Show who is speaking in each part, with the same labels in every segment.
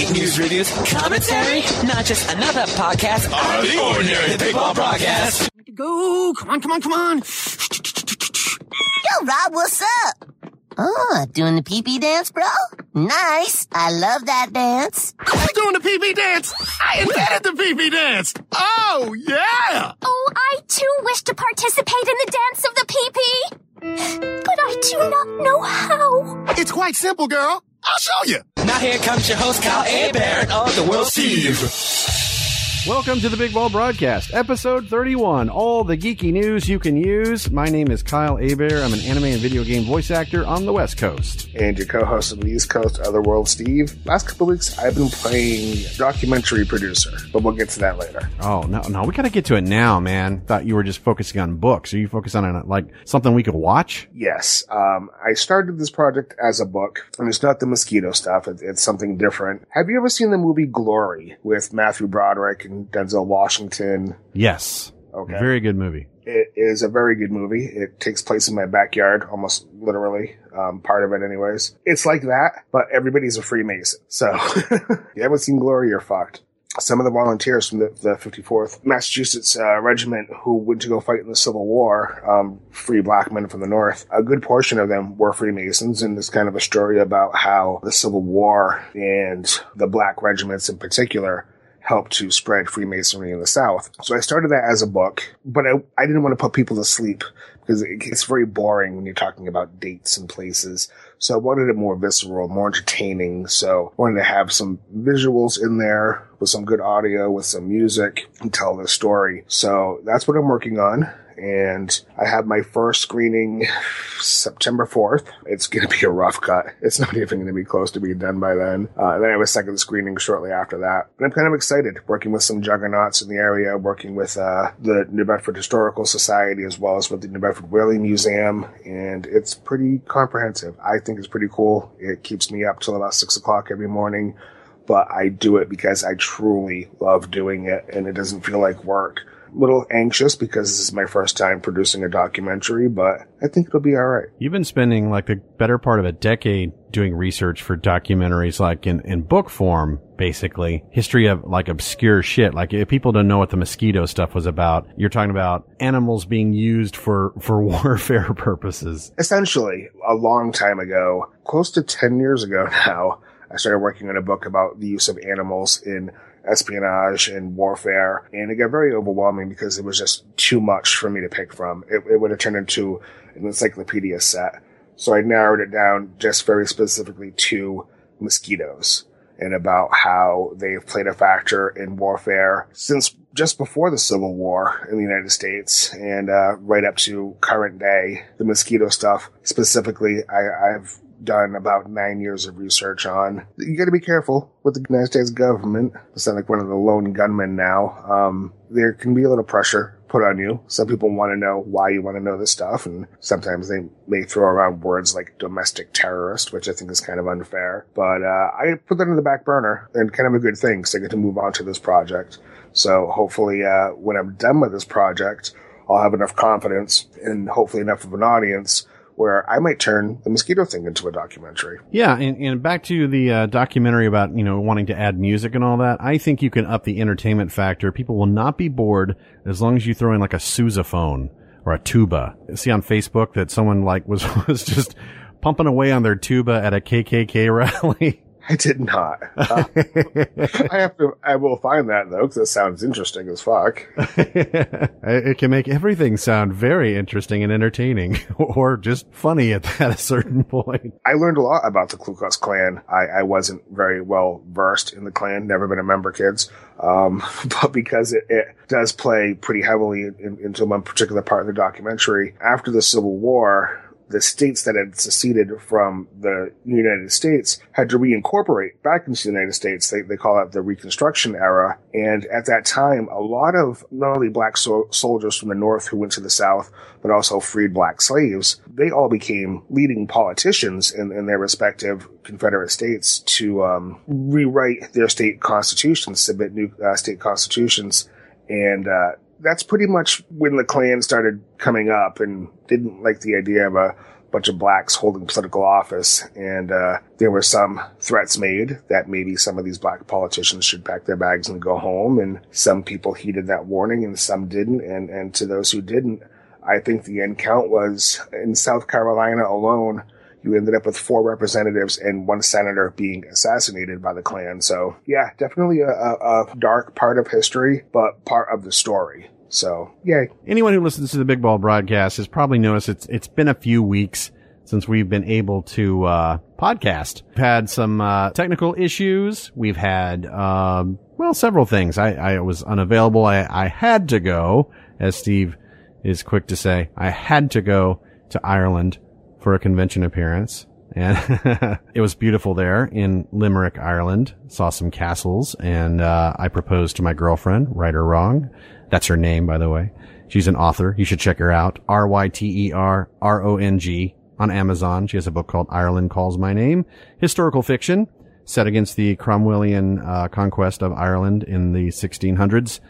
Speaker 1: geek news reviews, commentary, not just another podcast on the ordinary Big Ball Broadcast.
Speaker 2: Go! Come on, come on, come on!
Speaker 3: Yo, Rob, what's up? Oh, doing the pee pee dance, bro? Nice. I love that dance.
Speaker 2: I'm doing the pee-pee dance! I invented the pee-pee dance! Oh, yeah!
Speaker 4: Oh, I too wish to participate in the dance of the pee-pee. But I do not know how.
Speaker 2: It's quite simple, girl. I'll show you.
Speaker 1: Now here comes your host, Kyle Hebert of the World Steve.
Speaker 5: Welcome to the Big Ball Broadcast, episode 31. All the geeky news you can use. My name is Kyle Hebert. I'm an anime and video game voice actor on the West Coast.
Speaker 6: and your co-host of the East Coast Otherworld, Steve. Last couple weeks, I've been playing documentary producer, but we'll get to that later.
Speaker 5: Oh, no, no, we gotta get to it now, man. Thought you were just focusing on books. Are you focused on, uh, like, something we could watch?
Speaker 6: Yes, um, I started this project as a book, and it's not the mosquito stuff. It, it's something different. Have you ever seen the movie Glory with Matthew Broderick and Denzel Washington?
Speaker 5: Yes.
Speaker 6: Okay.
Speaker 5: Very good movie.
Speaker 6: It is a very good movie. It takes place in my backyard, almost literally, um, part of it anyways. It's like that, but everybody's a Freemason. So, you haven't seen Glory, you're fucked. Some of the volunteers from the, the 54th Massachusetts uh, Regiment who went to go fight in the Civil War, um, free black men from the North, a good portion of them were Freemasons, and it's kind of a story about how the Civil War and the black regiments in particular helped to spread Freemasonry in the South. So I started that as a book, but I, I didn't want to put people to sleep because it gets very boring when you're talking about dates and places. So I wanted it more visceral, more entertaining. So I wanted to have some visuals in there with some good audio, with some music and tell the story. So that's what I'm working on. And I have my first screening September 4th. It's going to be a rough cut. It's not even going to be close to being done by then. Uh, and then I have a second screening shortly after that. And I'm kind of excited working with some juggernauts in the area, working with uh, the New Bedford Historical Society as well as with the New Bedford Whaling Museum. And it's pretty comprehensive. I think it's pretty cool. It keeps me up till about six o'clock every morning. But I do it because I truly love doing it and it doesn't feel like work little anxious because this is my first time producing a documentary, but I think it'll be all right.
Speaker 5: You've been spending like the better part of a decade doing research for documentaries, like in, in book form, basically. History of like obscure shit. Like if people don't know what the mosquito stuff was about, you're talking about animals being used for, for warfare purposes.
Speaker 6: Essentially, a long time ago, close to 10 years ago now, I started working on a book about the use of animals in espionage and warfare. And it got very overwhelming because it was just too much for me to pick from. It, it would have turned into an encyclopedia set. So I narrowed it down just very specifically to mosquitoes and about how they've played a factor in warfare since just before the Civil War in the United States and uh, right up to current day. The mosquito stuff specifically, I, I've done about nine years of research on. You got to be careful with the United States government. I sound like one of the lone gunmen now. Um, there can be a little pressure put on you. Some people want to know why you want to know this stuff, and sometimes they may throw around words like domestic terrorist, which I think is kind of unfair. But uh, I put that in the back burner, and kind of a good thing because I get to move on to this project. So hopefully, uh, when I'm done with this project, I'll have enough confidence and hopefully enough of an audience where I might turn the mosquito thing into a documentary.
Speaker 5: Yeah, and, and back to the uh, documentary about you know wanting to add music and all that. I think you can up the entertainment factor. People will not be bored as long as you throw in like a sousaphone or a tuba. See on Facebook that someone like was was just pumping away on their tuba at a KKK rally.
Speaker 6: I did not. Uh, I have to. I will find that though, because it sounds interesting as fuck.
Speaker 5: it can make everything sound very interesting and entertaining, or just funny at, at a certain point.
Speaker 6: I learned a lot about the Ku Klux Klan. I, I wasn't very well versed in the Klan. Never been a member, kids. Um, but because it, it does play pretty heavily in, into one particular part of the documentary, after the Civil War, the states that had seceded from the United States had to reincorporate back into the United States. They, they call it the Reconstruction era. And at that time, a lot of not only black so- soldiers from the North who went to the South, but also freed black slaves, they all became leading politicians in, in their respective Confederate states to um, rewrite their state constitutions, submit new uh, state constitutions. And uh, that's pretty much when the Klan started coming up and didn't like the idea of a bunch of blacks holding political office, and uh, there were some threats made that maybe some of these black politicians should pack their bags and go home. And some people heeded that warning, and some didn't. And and to those who didn't, I think the end count was in South Carolina alone. You ended up with four representatives and one senator being assassinated by the Klan. So, yeah, definitely a, a, a dark part of history, but part of the story. So, yay.
Speaker 5: Anyone who listens to the Big Ball broadcast has probably noticed it's it's been a few weeks since we've been able to uh, podcast. We've had some uh, technical issues. We've had um, well several things. I, I was unavailable. I, I had to go, as Steve is quick to say. I had to go to Ireland for a convention appearance. And it was beautiful there in Limerick, Ireland. Saw some castles and, uh, I proposed to my girlfriend, right or wrong. That's her name, by the way. She's an author. You should check her out. R-Y-T-E-R-R-O-N-G on Amazon. She has a book called Ireland Calls My Name. Historical fiction set against the Cromwellian, uh, conquest of Ireland in the 1600s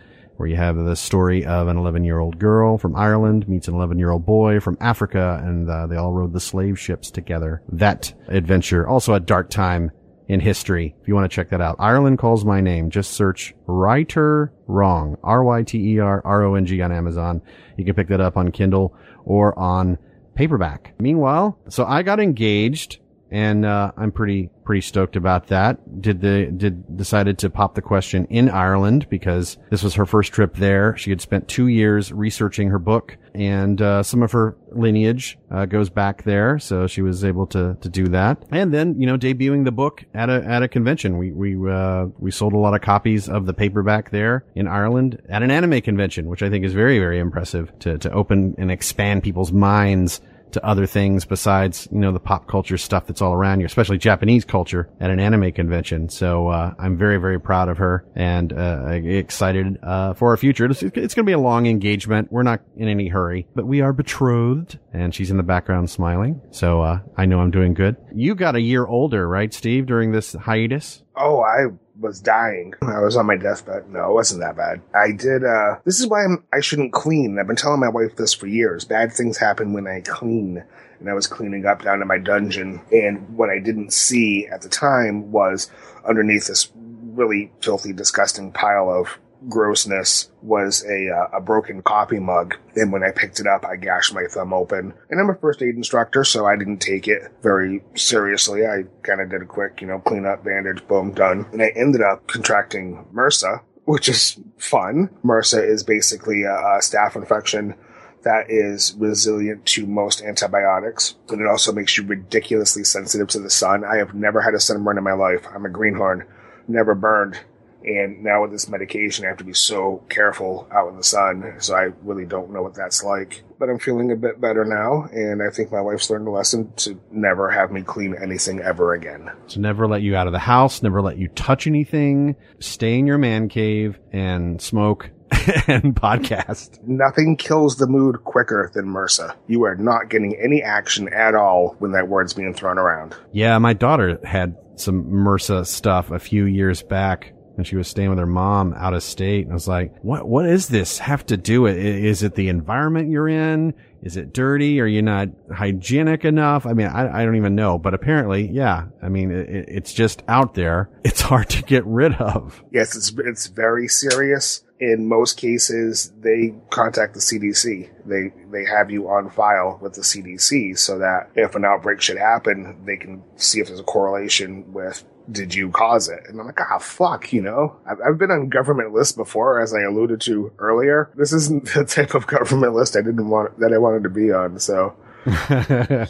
Speaker 5: where you have the story of an 11 year old girl from Ireland meets an 11 year old boy from Africa and uh, they all rode the slave ships together. That adventure, also a dark time in history. If you want to check that out, Ireland calls my name. Just search Writer Wrong, R-Y-T-E-R-R-O-N-G on Amazon. You can pick that up on Kindle or on paperback. Meanwhile, so I got engaged and uh, I'm pretty pretty stoked about that. Did the did decided to pop the question in Ireland because this was her first trip there. She had spent two years researching her book, and uh, some of her lineage uh, goes back there, so she was able to to do that. And then you know debuting the book at a at a convention. We we uh, we sold a lot of copies of the paperback there in Ireland at an anime convention, which I think is very very impressive to to open and expand people's minds to other things besides, you know, the pop culture stuff that's all around you, especially Japanese culture at an anime convention. So, uh, I'm very, very proud of her and, uh, excited, uh, for our future. It's, it's going to be a long engagement. We're not in any hurry, but we are betrothed and she's in the background smiling. So, uh, I know I'm doing good. You got a year older, right, Steve, during this hiatus?
Speaker 6: Oh, I was dying. I was on my deathbed. No, it wasn't that bad. I did, uh, this is why I'm, I shouldn't clean. I've been telling my wife this for years. Bad things happen when I clean. And I was cleaning up down in my dungeon. And what I didn't see at the time was underneath this really filthy, disgusting pile of grossness was a uh, a broken coffee mug, and when I picked it up, I gashed my thumb open. And I'm a first aid instructor, so I didn't take it very seriously. I kind of did a quick, you know, clean up, bandage, boom, done. And I ended up contracting MRSA, which is fun. MRSA is basically a, a staph infection that is resilient to most antibiotics, and it also makes you ridiculously sensitive to the sun. I have never had a sunburn in my life. I'm a greenhorn, never burned. And now with this medication, I have to be so careful out in the sun. So I really don't know what that's like. But I'm feeling a bit better now. And I think my wife's learned a lesson to never have me clean anything ever again.
Speaker 5: To never let you out of the house, never let you touch anything, stay in your man cave and smoke and podcast.
Speaker 6: Nothing kills the mood quicker than MRSA. You are not getting any action at all when that word's being thrown around.
Speaker 5: Yeah, my daughter had some MRSA stuff a few years back and she was staying with her mom out of state. And I was like, what, what is this have to do with? Is it the environment you're in? Is it dirty? Are you not hygienic enough? I mean, I, I don't even know, but apparently, yeah. I mean, it, it's just out there. It's hard to get rid of.
Speaker 6: Yes, it's, it's very serious. In most cases, they contact the CDC. They, they have you on file with the CDC so that if an outbreak should happen, they can see if there's a correlation with did you cause it? And I'm like, ah, fuck, you know, I've, I've, been on government lists before, as I alluded to earlier. This isn't the type of government list I didn't want, that I wanted to be on. So.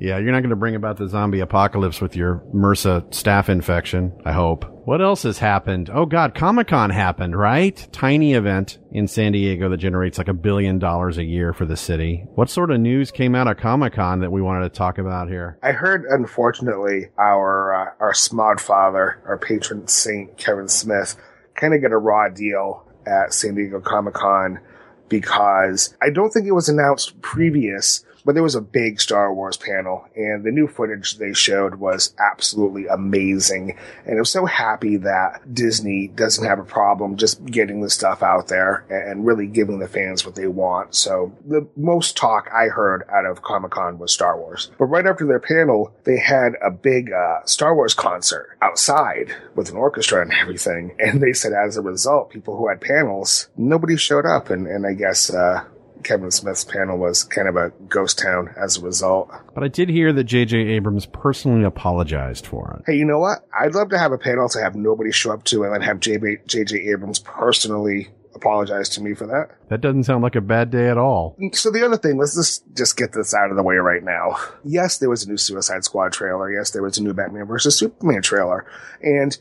Speaker 5: yeah, you're not going to bring about the zombie apocalypse with your MRSA staph infection, I hope. What else has happened? Oh god, Comic Con happened, right? Tiny event in San Diego that generates like a billion dollars a year for the city. What sort of news came out of Comic Con that we wanted to talk about here?
Speaker 6: I heard, unfortunately, our uh, our Smod father, our patron saint Kevin Smith, kind of get a raw deal at San Diego Comic Con because I don't think it was announced previous But there was a big Star Wars panel, and the new footage they showed was absolutely amazing. And I'm so happy that Disney doesn't have a problem just getting the stuff out there and really giving the fans what they want. So the most talk I heard out of Comic Con was Star Wars. But right after their panel, they had a big uh, Star Wars concert outside with an orchestra and everything. And they said as a result, people who had panels, nobody showed up. And, and I guess, uh, Kevin Smith's panel was kind of a ghost town as a result.
Speaker 5: But I did hear that J.J. Abrams personally apologized for it.
Speaker 6: Hey, you know what? I'd love to have a panel to have nobody show up to and then have J.J. Abrams personally apologize to me for that.
Speaker 5: That doesn't sound like a bad day at all.
Speaker 6: So the other thing, let's just just get this out of the way right now. Yes, there was a new Suicide Squad trailer. Yes, there was a new Batman versus Superman trailer, and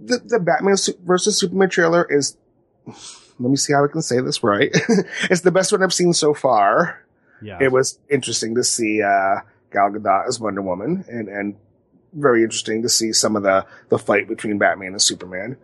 Speaker 6: the the Batman versus Superman trailer is. Let me see how I can say this right. it's the best one I've seen so far.
Speaker 5: Yeah.
Speaker 6: It was interesting to see uh, Gal Gadot as Wonder Woman, and and very interesting to see some of the the fight between Batman and Superman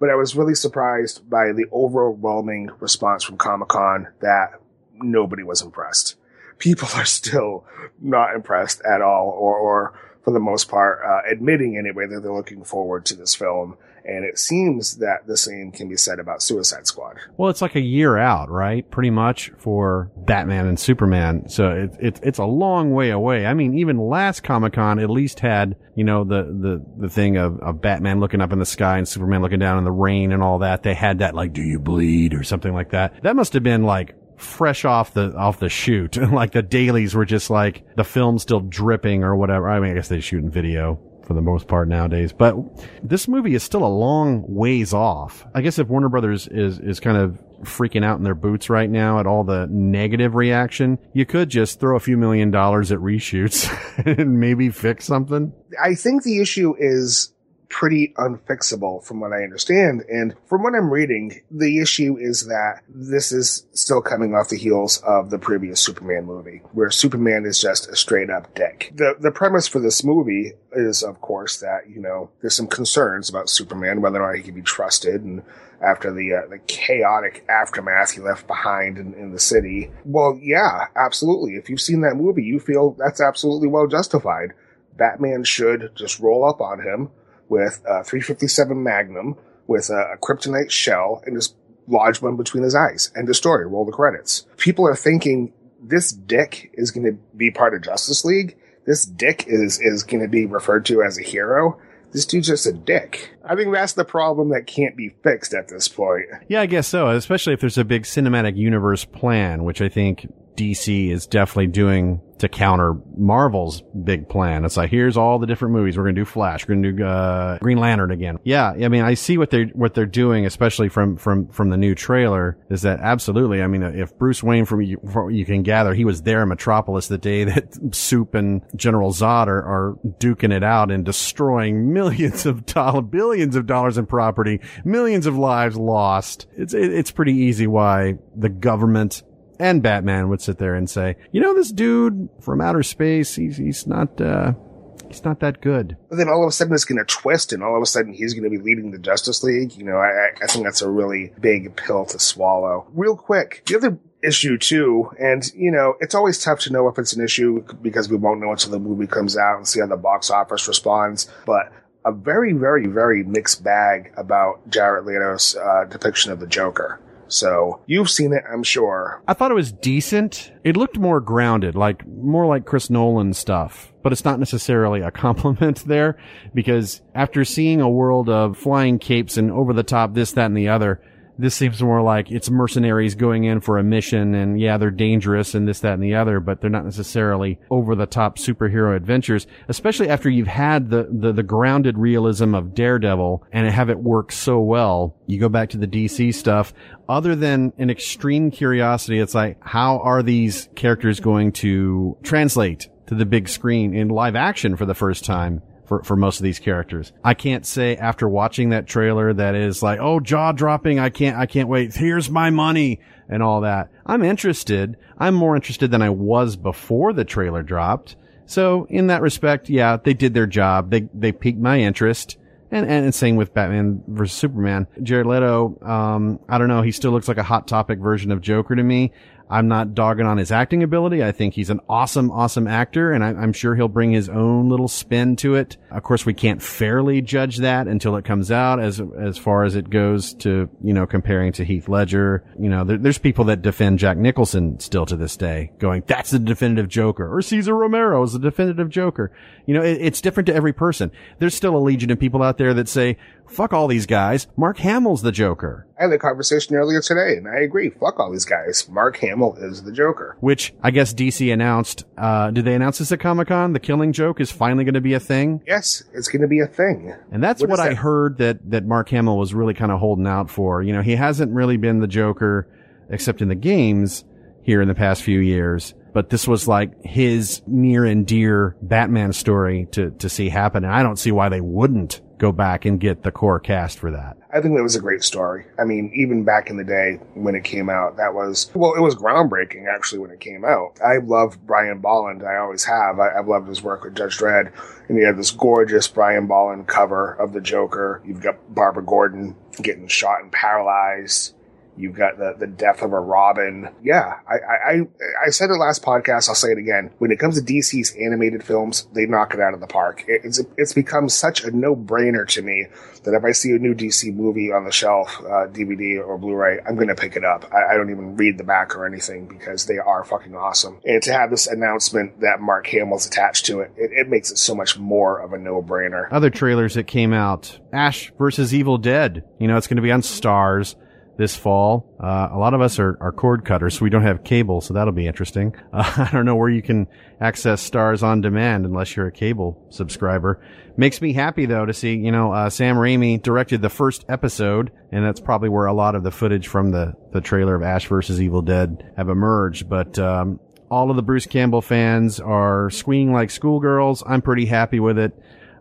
Speaker 6: but I was really surprised by the overwhelming response from Comic Con that nobody was impressed. People are still not impressed at all, or, or for the most part, uh, admitting anyway that they're looking forward to this film. And it seems that the same can be said about Suicide Squad.
Speaker 5: Well, it's like a year out, right? Pretty much for Batman and Superman. So it, it, it's a long way away. I mean, even last Comic Con at least had, you know, the, the, the thing of, of Batman looking up in the sky and Superman looking down in the rain and all that. They had that like, do you bleed or something like that. That must have been like fresh off the off the shoot. like the dailies were just like the film still dripping or whatever. I mean, I guess they shoot in video for the most part nowadays. But this movie is still a long ways off. I guess if Warner Brothers is is kind of freaking out in their boots right now at all the negative reaction, you could just throw a few million dollars at reshoots and maybe fix something.
Speaker 6: I think the issue is pretty unfixable from what I understand. And from what I'm reading, the issue is that this is still coming off the heels of the previous Superman movie, where Superman is just a straight up dick. The, the premise for this movie is, of course, that, you know, there's some concerns about Superman, whether or not he can be trusted and after the uh, the chaotic aftermath he left behind in, in, the city. Well, yeah, absolutely. If you've seen that movie, you feel that's absolutely well justified. Batman should just roll up on him, with a 357 Magnum with a, a kryptonite shell and just lodge one between his eyes. End of story. Roll the credits. People are thinking this dick is going to be part of Justice League. This dick is is going to be referred to as a hero. This dude's just a dick. I think that's the problem that can't be fixed at this point.
Speaker 5: Yeah, I guess so. Especially if there's a big cinematic universe plan, which I think DC is definitely doing to counter Marvel's big plan. It's like, here's all the different movies. We're going to do Flash. We're going to do, uh, Green Lantern again. Yeah. I mean, I see what they're, what they're doing, especially from, from, from the new trailer is that absolutely. I mean, if Bruce Wayne from you, from you can gather, he was there in Metropolis the day that Soup and General Zod are, are duking it out and destroying millions of dollars, billions of dollars in property, millions of lives lost. It's, it's pretty easy why the government and Batman would sit there and say, you know, this dude from outer space, he's, he's not, uh, he's not that good.
Speaker 6: But then all of a sudden it's going to twist and all of a sudden he's going to be leading the Justice League. You know, I, I think that's a really big pill to swallow. Real quick, the other issue too, and you know, it's always tough to know if it's an issue because we won't know until the movie comes out and see how the box office responds, but a very, very, very mixed bag about Jared Leto's uh, depiction of the Joker. So you've seen it, I'm sure.
Speaker 5: I thought it was decent. It looked more grounded, like more like Chris Nolan stuff. But it's not necessarily a compliment there because after seeing a world of flying capes and over the top this, that, and the other, this seems more like it's mercenaries going in for a mission and yeah, they're dangerous and this, that, and the other, but they're not necessarily over the top superhero adventures, especially after you've had the, the, the grounded realism of Daredevil and have it work so well. You go back to the DC stuff. Other than an extreme curiosity, it's like, how are these characters going to translate to the big screen in live action for the first time? For, for most of these characters. I can't say after watching that trailer that is like, oh, jaw dropping. I can't, I can't wait. Here's my money and all that. I'm interested. I'm more interested than I was before the trailer dropped. So in that respect, yeah, they did their job. They, they piqued my interest. And, and same with Batman versus Superman. Jared Leto, um, I don't know. He still looks like a hot topic version of Joker to me. I'm not dogging on his acting ability. I think he's an awesome, awesome actor, and I, I'm sure he'll bring his own little spin to it. Of course, we can't fairly judge that until it comes out as as far as it goes to you know comparing to Heath Ledger. You know, there, there's people that defend Jack Nicholson still to this day, going that's the definitive Joker, or Cesar Romero is the definitive Joker. You know, it, it's different to every person. There's still a legion of people out there that say, "Fuck all these guys. Mark Hamill's the Joker."
Speaker 6: I had a conversation earlier today, and I agree. Fuck all these guys. Mark Hamill is the Joker.
Speaker 5: Which I guess DC announced. Uh, did they announce this at Comic Con? The Killing Joke is finally going to be a thing.
Speaker 6: Yes, it's going to be a thing.
Speaker 5: And that's
Speaker 6: What
Speaker 5: what, I
Speaker 6: that?
Speaker 5: heard that, that Mark Hamill was really kind of holding out for. You know, he hasn't really been the Joker except in the games here in the past few years. But this was like his near and dear Batman story to, to see happen. And I don't see why they wouldn't go back and get the core cast for that.
Speaker 6: I think that was a great story. I mean, even back in the day when it came out, that was, well, it was groundbreaking actually when it came out. I love Brian Bolland. I always have. I, I've loved his work with Judge Dredd. And he had this gorgeous Brian Bolland cover of the Joker. You've got Barbara Gordon getting shot and paralyzed. You've got the, the death of a Robin. Yeah, I, I, I- said it last podcast. I'll say it again. When it comes to DC's animated films, they knock it out of the park. It- It's, it's become such a no brainer to me that if I see a new DC movie on the shelf, uh, DVD or Blu-ray, I'm going to pick it up. I, I don't even read the back or anything because they are fucking awesome. And to have this announcement that Mark Hamill's attached to it, it, it makes it so much more of a no-brainer.
Speaker 5: Other trailers that came out. Ash versus Evil Dead. You know, it's going to be on Starz this fall. Uh, a lot of us are, are cord cutters, so we don't have cable, so that'll be interesting. Uh, I don't know where you can access Starz on demand unless you're a cable subscriber. Makes me happy though to see, you know, uh, Sam Raimi directed the first episode, and that's probably where a lot of the footage from the, the trailer of Ash versus Evil Dead have emerged. But, um, all of the Bruce Campbell fans are squealing like schoolgirls. I'm pretty happy with it.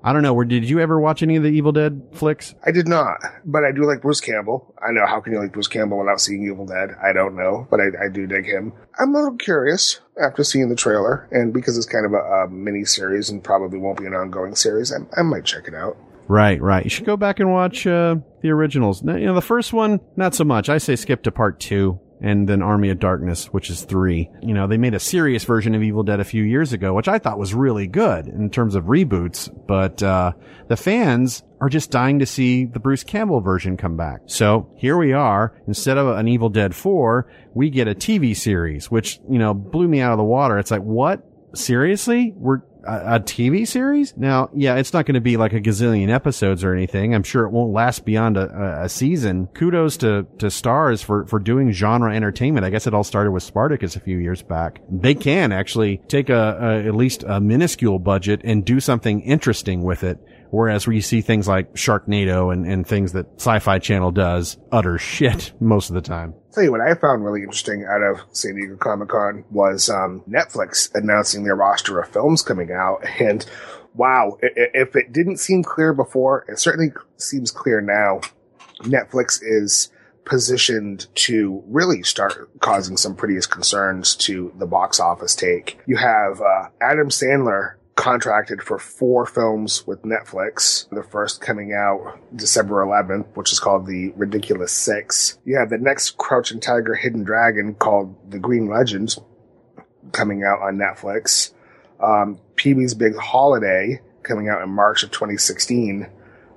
Speaker 5: I don't know. Where did you ever watch any of the Evil Dead flicks?
Speaker 6: I did not, but I do like Bruce Campbell. I know how can you like Bruce Campbell without seeing Evil Dead? I don't know, but I, I do dig him. I'm a little curious after seeing the trailer, and because it's kind of a, a mini series and probably won't be an ongoing series, I, I might check it out.
Speaker 5: Right, right. You should go back and watch uh, the originals. Now, You know, the first one, not so much. I say skip to part two. And then Army of Darkness, which is three. You know, they made a serious version of Evil Dead a few years ago, which I thought was really good in terms of reboots. But, uh, the fans are just dying to see the Bruce Campbell version come back. So here we are. Instead of an Evil Dead 4, we get a TV series, which, you know, blew me out of the water. It's like, what? Seriously? We're, a, a TV series? Now, yeah, it's not going to be like a gazillion episodes or anything. I'm sure it won't last beyond a, a, season. Kudos to, to Starz for, for doing genre entertainment. I guess it all started with Spartacus a few years back. They can actually take a, a at least a minuscule budget and do something interesting with it. Whereas where you see things like Sharknado and, and things that Sci-Fi Channel does utter shit most of the time.
Speaker 6: I'll tell you what I found really interesting out of San Diego Comic Con was um, Netflix announcing their roster of films coming out. And wow, if it didn't seem clear before, it certainly seems clear now. Netflix is positioned to really start causing some pretty concerns to the box office take. You have uh, Adam Sandler contracted for four films with Netflix. The first coming out December 11th, which is called The Ridiculous Six. You have the next Crouching Tiger, Hidden Dragon called The Green Legends coming out on Netflix. Um, Pee-wee's Big Holiday coming out in March of 2016.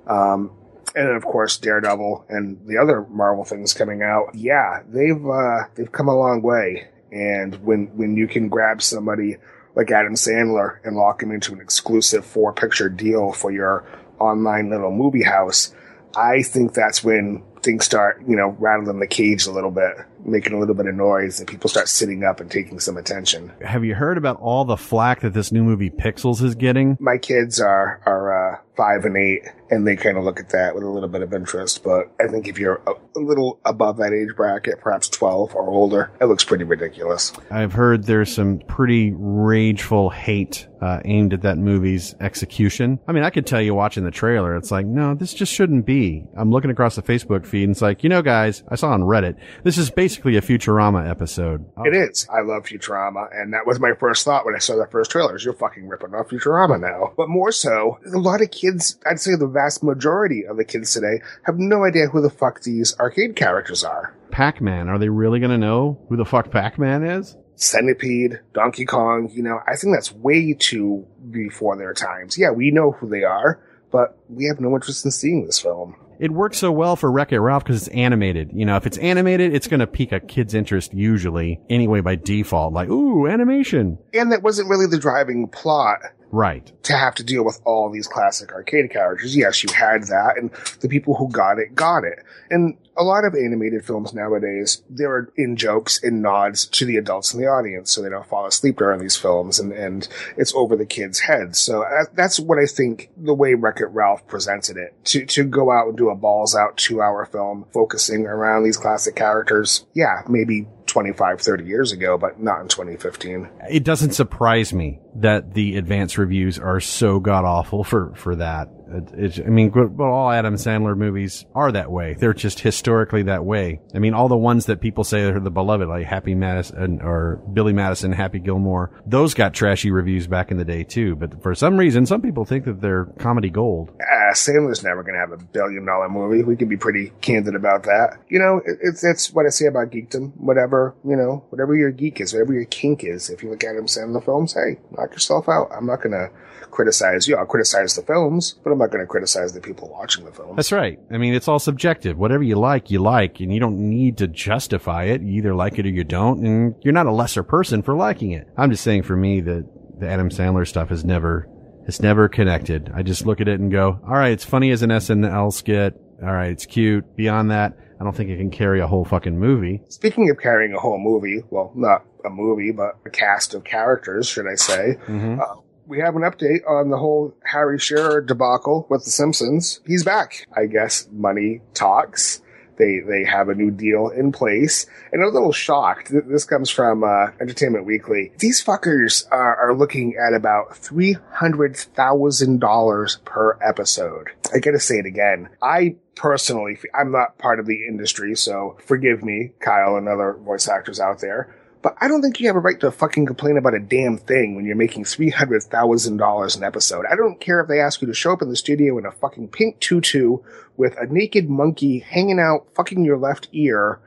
Speaker 6: Um, and then of course Daredevil and the other Marvel things coming out. Yeah, they've uh, they've come a long way. And when when you can grab somebody like Adam Sandler and lock him into an exclusive four picture deal for your online little movie house, I think that's when things start, you know, rattling the cage a little bit, making a little bit of noise, and people start sitting up and taking some attention.
Speaker 5: Have you heard about all the flack that this new movie Pixels is getting?
Speaker 6: My kids are are uh, five and eight, and they kind of look at that with a little bit of interest. But I think if you're a, a little above that age bracket, perhaps twelve or older, it looks pretty ridiculous.
Speaker 5: I've heard there's some pretty rageful hate uh, aimed at that movie's execution. I mean, I could tell you watching the trailer, it's like, no, this just shouldn't be. I'm looking across the Facebook feed, and it's like, you know, guys, I saw on Reddit, this is basically a Futurama episode.
Speaker 6: It is. I love Futurama, and that was my first thought when I saw that first trailer. Is you're fucking ripping off Futurama now. But more so, a lot of kids, I'd say the vast majority of the kids today, have no idea who the fuck these arcade characters are.
Speaker 5: Pac-Man. Are they really going to know who the fuck Pac-Man is?
Speaker 6: Centipede, Donkey Kong, you know, I think that's way too before their times. Yeah, we know who they are, but we have no interest in seeing this film.
Speaker 5: It works so well for Wreck It Ralph because it's animated. You know, if it's animated, it's going to pique a kid's interest usually anyway by default. Like, ooh, animation.
Speaker 6: And that wasn't really the driving plot
Speaker 5: Right.
Speaker 6: to have to deal with all these classic arcade characters. Yes, you had that, and the people who got it got it. And a lot of animated films nowadays, they're in jokes and nods to the adults in the audience, so they don't fall asleep during these films, and, and it's over the kids' heads. So uh, that's what I think the way Wreck-It Ralph presented it. To, to go out and do a balls out two hour film focusing around these classic characters, yeah, maybe 25, 30 years ago, but not in 2015.
Speaker 5: It doesn't surprise me that the advance reviews are so god awful for, for that. I mean, but all Adam Sandler movies are that way. They're just historically that way. I mean, all the ones that people say are the beloved, like Happy Madison or Billy Madison, Happy Gilmore, those got trashy reviews back in the day too. But for some reason, some people think that they're comedy gold.
Speaker 6: uh, Sandler's never going to have a billion dollar movie. We can be pretty candid about that. You know, it, it's it's what I say about geekdom. Whatever you know, whatever your geek is, whatever your kink is. If you look at Adam Sandler films, hey, knock yourself out. I'm not going to criticize you. I'll criticize the films, but I'm not going to criticize the people watching the films.
Speaker 5: That's right. I mean, it's all subjective. Whatever you like, you like, and you don't need to justify it. You either like it or you don't, and you're not a lesser person for liking it. I'm just saying for me that the Adam Sandler stuff is never, it's never connected. I just look at it and go, all right, it's funny as an SNL skit. All right, it's cute. Beyond that, I don't think it can carry a whole fucking movie.
Speaker 6: Speaking of carrying a whole movie, well, not a movie, but a cast of characters, should I say? Uh, we have an update on the whole Harry Shearer debacle with The Simpsons. He's back. I guess money talks. They they have a new deal in place, and I'm a little shocked. This comes from uh, Entertainment Weekly. These fuckers are, are looking at about three hundred thousand dollars per episode. I gotta say it again. I personally, I'm not part of the industry, so forgive me, Kyle, and other voice actors out there. But I don't think you have a right to fucking complain about a damn thing when you're making $300,000 an episode. I don't care if they ask you to show up in the studio in a fucking pink tutu with a naked monkey hanging out fucking your left ear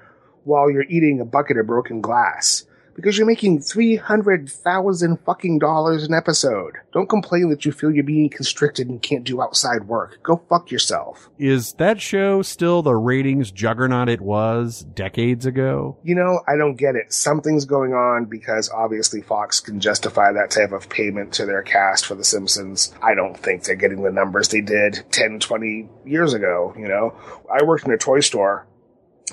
Speaker 6: while you're eating a bucket of broken glass. Because you're making 300,000 fucking dollars an episode. Don't complain that you feel you're being constricted and can't do outside work. Go fuck yourself.
Speaker 5: Is that show still the ratings juggernaut it was decades ago?
Speaker 6: you know, I don't get it. Something's going on because obviously Fox can justify that type of payment to their cast for The Simpsons. I don't think they're getting the numbers they did 10, 20 years ago, you know. I worked in a toy store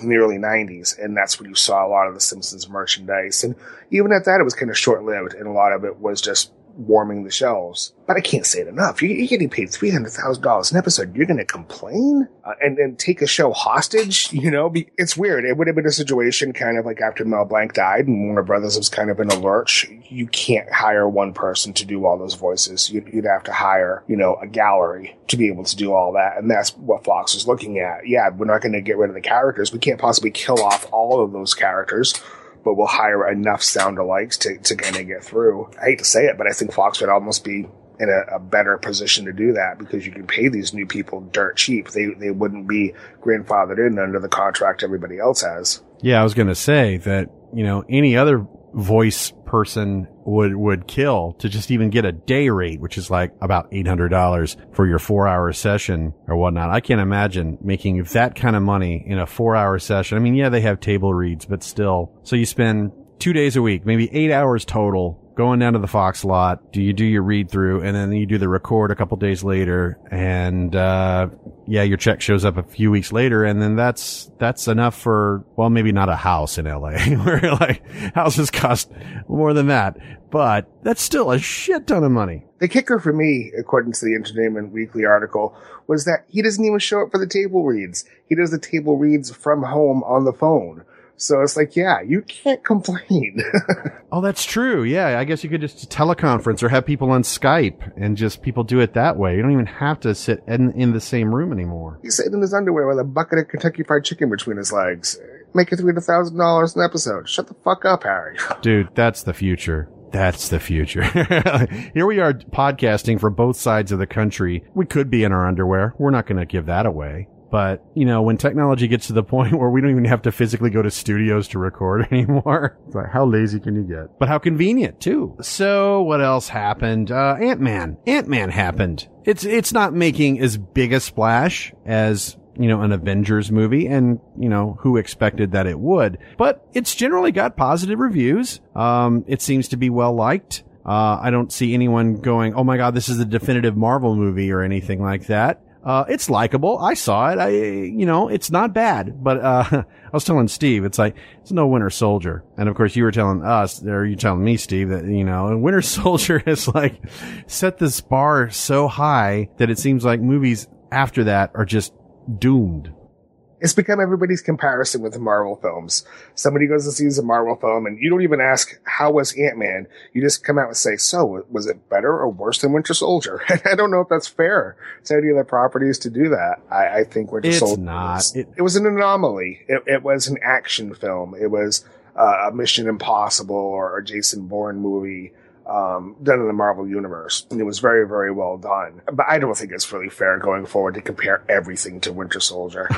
Speaker 6: in the early 90s, and that's when you saw a lot of The Simpsons merchandise. And even at that, it was kind of short lived, and a lot of it was just warming the shelves. But I can't say it enough. You- You're getting paid $300,000 an episode. You're going to complain uh, and, and take a show hostage? You know, be, it's weird. It would have been a situation kind of like after Mel Blanc died and Warner Brothers was kind of in a lurch. You can't hire one person to do all those voices. You'd, you'd have to hire, you know, a gallery to be able to do all that. And that's what Fox was looking at. Yeah, we're not going to get rid of the characters. We can't possibly kill off all of those characters but we'll hire enough sound alikes to, to kind of get through. I hate to say it, but I think Fox would almost be in a, a better position to do that because you can pay these new people dirt cheap. They they wouldn't be grandfathered in under the contract everybody else has.
Speaker 5: Yeah, I was going to say that, you know, any other voice person would, would kill to just even get a day rate, which is like about $800 for your four hour session or whatnot. I can't imagine making that kind of money in a four hour session. I mean, yeah, they have table reads, but still. So you spend two days a week, maybe eight hours total going down to the Fox lot. Do you do your read through and then you do the record a couple days later and, uh, yeah, your check shows up a few weeks later and then that's, that's enough for, well, maybe not a house in LA where like houses cost more than that, but that's still a shit ton of money.
Speaker 6: The kicker for me, according to the Entertainment Weekly article, was that he doesn't even show up for the table reads. He does the table reads from home on the phone. So it's like, yeah, you can't complain.
Speaker 5: Oh, that's true. Yeah. I guess you could just teleconference or have people on Skype and just people do it that way. You don't even have to sit in, in the same room anymore.
Speaker 6: He's sitting in his underwear with a bucket of Kentucky Fried Chicken between his legs, making three hundred thousand dollars an episode. Shut the fuck up, Harry.
Speaker 5: Dude, that's the future. That's the future. Here we are podcasting from both sides of the country. We could be in our underwear. We're not going to give that away. But, you know, when technology gets to the point where we don't even have to physically go to studios to record anymore, it's like, how lazy can you get? But how convenient too. So what else happened? Uh, Ant-Man. Ant-Man happened. It's, it's not making as big a splash as you know, an Avengers movie and, you know, who expected that it would, but it's generally got positive reviews. Um, it seems to be well liked. Uh, I don't see anyone going, "Oh my god, this is a definitive Marvel movie" or anything like that. Uh, it's likable. I saw it. I, you know, it's not bad. But uh, I was telling Steve, it's like it's no Winter Soldier, and of course you were telling us, or you telling me, Steve, that you know, Winter Soldier has like set this bar so high that it seems like movies after that are just doomed
Speaker 6: it's become everybody's comparison with the Marvel films. Somebody goes and sees a Marvel film and you don't even ask, how was Ant-Man? You just come out and say, so was it better or worse than Winter Soldier? And I don't know if that's fair to any of the properties to do that. I, I think Winter Soldier
Speaker 5: it's
Speaker 6: Soldier
Speaker 5: not.
Speaker 6: Was,
Speaker 5: it,
Speaker 6: it, was an anomaly. It, it was an action film. It was uh, a Mission Impossible or a Jason Bourne movie um, done in the Marvel universe. And it was very, very well done. But I don't think it's really fair going forward to compare everything to Winter Soldier.